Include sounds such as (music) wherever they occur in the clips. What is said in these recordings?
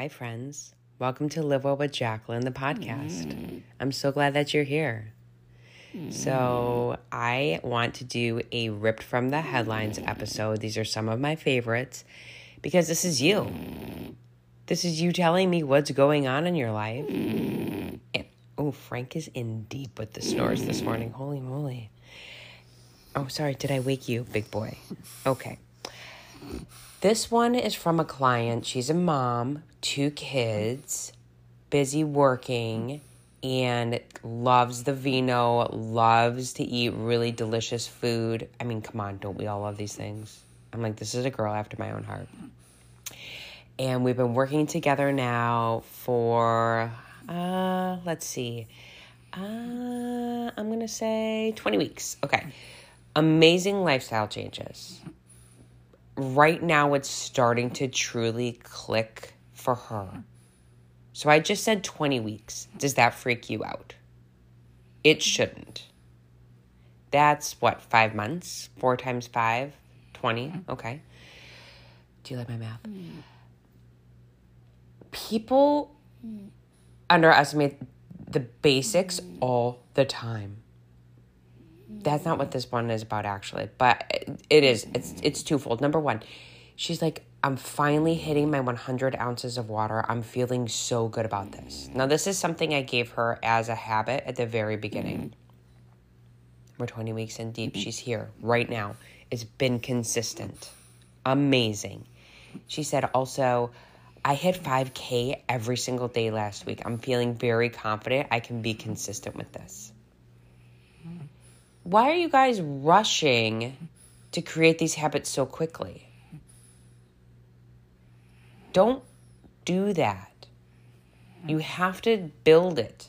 Hi, friends. Welcome to Live Well with Jacqueline, the podcast. Mm. I'm so glad that you're here. So, mm. I want to do a ripped from the headlines episode. These are some of my favorites because this is you. This is you telling me what's going on in your life. Mm. And, oh, Frank is in deep with the snores this morning. Holy moly. Oh, sorry. Did I wake you, big boy? Okay. This one is from a client. She's a mom, two kids, busy working, and loves the vino, loves to eat really delicious food. I mean, come on, don't we all love these things? I'm like, this is a girl after my own heart. And we've been working together now for, uh, let's see, uh, I'm going to say 20 weeks. Okay. Amazing lifestyle changes right now it's starting to truly click for her. So I just said 20 weeks. Does that freak you out? It shouldn't. That's what, five months? Four times five? 20? Okay. Do you like my math? People underestimate the basics all the time that's not what this one is about actually but it is it's it's twofold. Number one she's like i'm finally hitting my 100 ounces of water. I'm feeling so good about this. Now this is something i gave her as a habit at the very beginning. We're 20 weeks in deep. She's here right now. It's been consistent. Amazing. She said also I hit 5K every single day last week. I'm feeling very confident I can be consistent with this why are you guys rushing to create these habits so quickly? Don't do that. You have to build it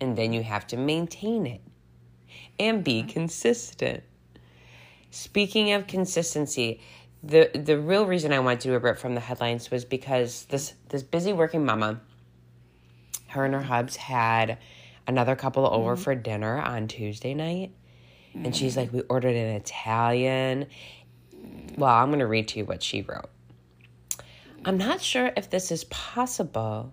and then you have to maintain it and be consistent. Speaking of consistency, the the real reason I wanted to rip from the headlines was because this this busy working mama, her and her hubs had another couple over mm-hmm. for dinner on Tuesday night. And she's like, We ordered an Italian. Well, I'm going to read to you what she wrote. I'm not sure if this is possible,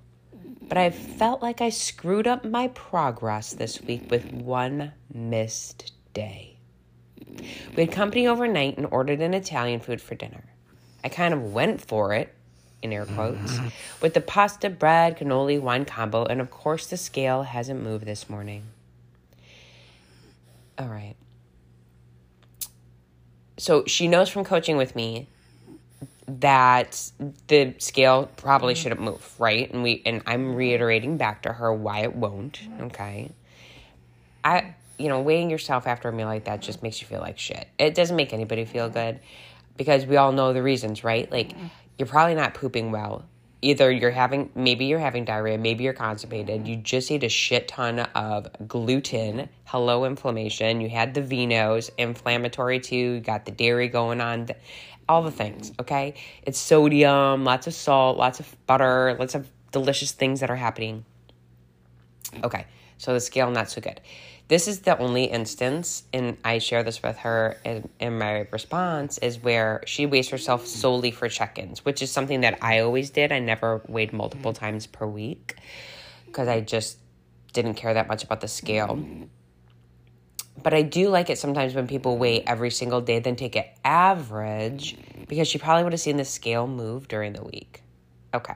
but I felt like I screwed up my progress this week with one missed day. We had company overnight and ordered an Italian food for dinner. I kind of went for it in air quotes, mm-hmm. with the pasta, bread, cannoli, wine combo, and of course the scale hasn't moved this morning. All right. So she knows from coaching with me that the scale probably mm-hmm. shouldn't move, right? And we and I'm reiterating back to her why it won't, okay? I you know, weighing yourself after a meal like that just makes you feel like shit. It doesn't make anybody feel good because we all know the reasons, right? Like mm-hmm. You're probably not pooping well. Either you're having, maybe you're having diarrhea, maybe you're constipated. You just ate a shit ton of gluten. Hello, inflammation. You had the vinos, inflammatory too. You got the dairy going on, all the things, okay? It's sodium, lots of salt, lots of butter, lots of delicious things that are happening. Okay, so the scale, not so good. This is the only instance, and I share this with her in, in my response, is where she weighs herself solely for check ins, which is something that I always did. I never weighed multiple times per week because I just didn't care that much about the scale. But I do like it sometimes when people weigh every single day, then take an average because she probably would have seen the scale move during the week. Okay.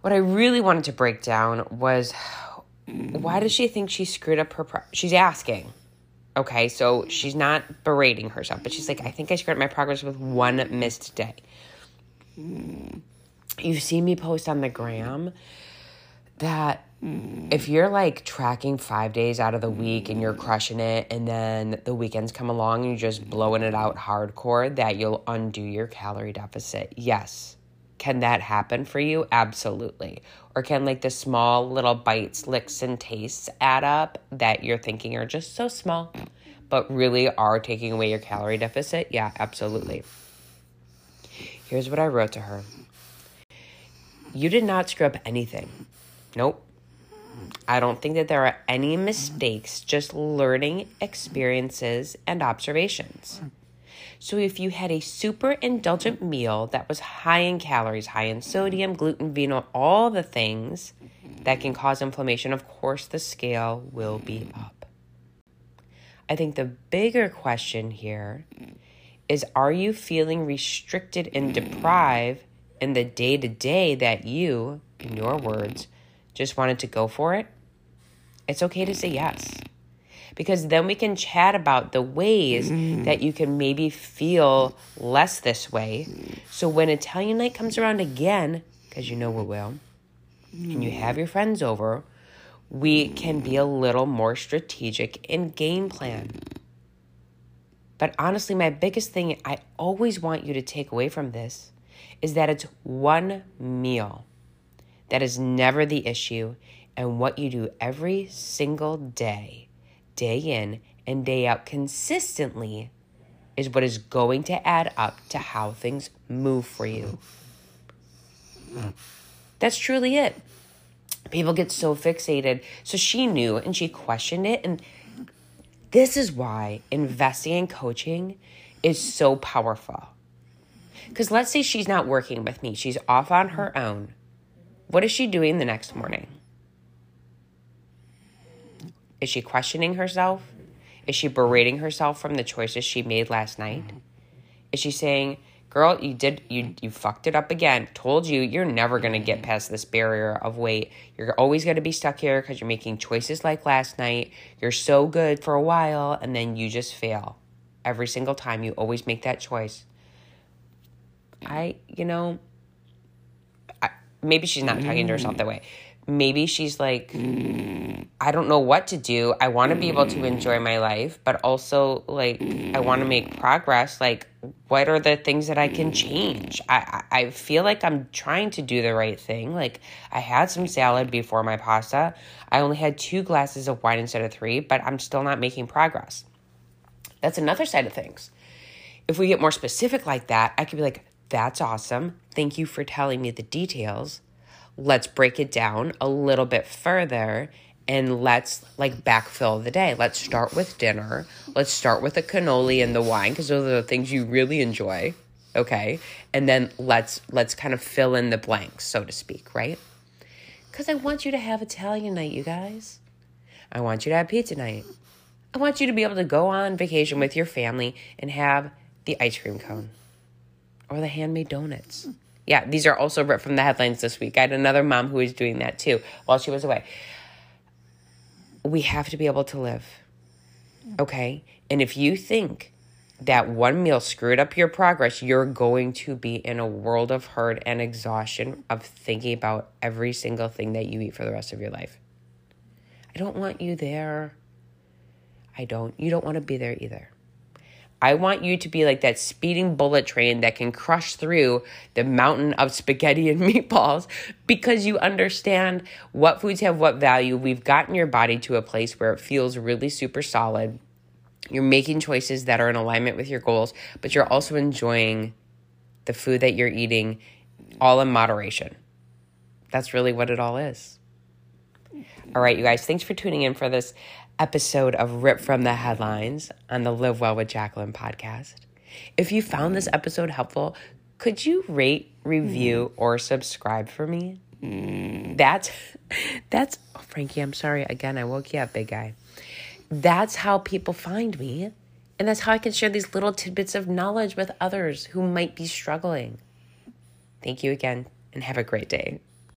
What I really wanted to break down was why does she think she screwed up her pro- she's asking. Okay so she's not berating herself but she's like i think i screwed up my progress with one missed day. Mm. You've seen me post on the gram that if you're like tracking five days out of the week and you're crushing it and then the weekends come along and you're just blowing it out hardcore that you'll undo your calorie deficit. Yes can that happen for you? Absolutely. Or can like the small little bites, licks, and tastes add up that you're thinking are just so small, but really are taking away your calorie deficit? Yeah, absolutely. Here's what I wrote to her You did not screw up anything. Nope. I don't think that there are any mistakes, just learning experiences and observations. So if you had a super indulgent meal that was high in calories, high in sodium, gluten, vino, all the things that can cause inflammation, of course the scale will be up. I think the bigger question here is are you feeling restricted and deprived in the day to day that you, in your words, just wanted to go for it? It's okay to say yes because then we can chat about the ways mm. that you can maybe feel less this way. So when Italian night comes around again, because you know we will, and you have your friends over, we can be a little more strategic in game plan. But honestly, my biggest thing I always want you to take away from this is that it's one meal. That is never the issue. And what you do every single day day in and day out consistently is what is going to add up to how things move for you. That's truly it. People get so fixated. So she knew and she questioned it. And this is why investing in coaching is so powerful. Because let's say she's not working with me, she's off on her own. What is she doing the next morning? Is she questioning herself? Is she berating herself from the choices she made last night? Is she saying, "Girl, you did you you fucked it up again. Told you you're never going to get past this barrier of weight. You're always going to be stuck here cuz you're making choices like last night. You're so good for a while and then you just fail. Every single time you always make that choice." I, you know, I, maybe she's not talking to herself that way maybe she's like i don't know what to do. I want to be able to enjoy my life but also like i want to make progress. Like what are the things that i can change? I i feel like i'm trying to do the right thing. Like i had some salad before my pasta. I only had two glasses of wine instead of three but i'm still not making progress. That's another side of things. If we get more specific like that i could be like that's awesome. Thank you for telling me the details let's break it down a little bit further and let's like backfill the day. Let's start with dinner. Let's start with the cannoli and the wine because those are the things you really enjoy. Okay? And then let's let's kind of fill in the blanks, so to speak, right? Cuz I want you to have Italian night, you guys. I want you to have pizza night. I want you to be able to go on vacation with your family and have the ice cream cone or the handmade donuts yeah, these are also ripped from the headlines this week. I had another mom who was doing that too while she was away. We have to be able to live. Okay? And if you think that one meal screwed up your progress, you're going to be in a world of hurt and exhaustion of thinking about every single thing that you eat for the rest of your life. I don't want you there. I don't. You don't want to be there either. I want you to be like that speeding bullet train that can crush through the mountain of spaghetti and (laughs) meatballs because you understand what foods have what value. We've gotten your body to a place where it feels really super solid. You're making choices that are in alignment with your goals, but you're also enjoying the food that you're eating all in moderation. That's really what it all is. All right, you guys, thanks for tuning in for this episode of Rip from the Headlines on the Live Well with Jacqueline podcast. If you found this episode helpful, could you rate, review, hmm. or subscribe for me? Hmm. That's that's oh, Frankie, I'm sorry again. I woke you up, big guy. That's how people find me, and that's how I can share these little tidbits of knowledge with others who might be struggling. Thank you again, and have a great day.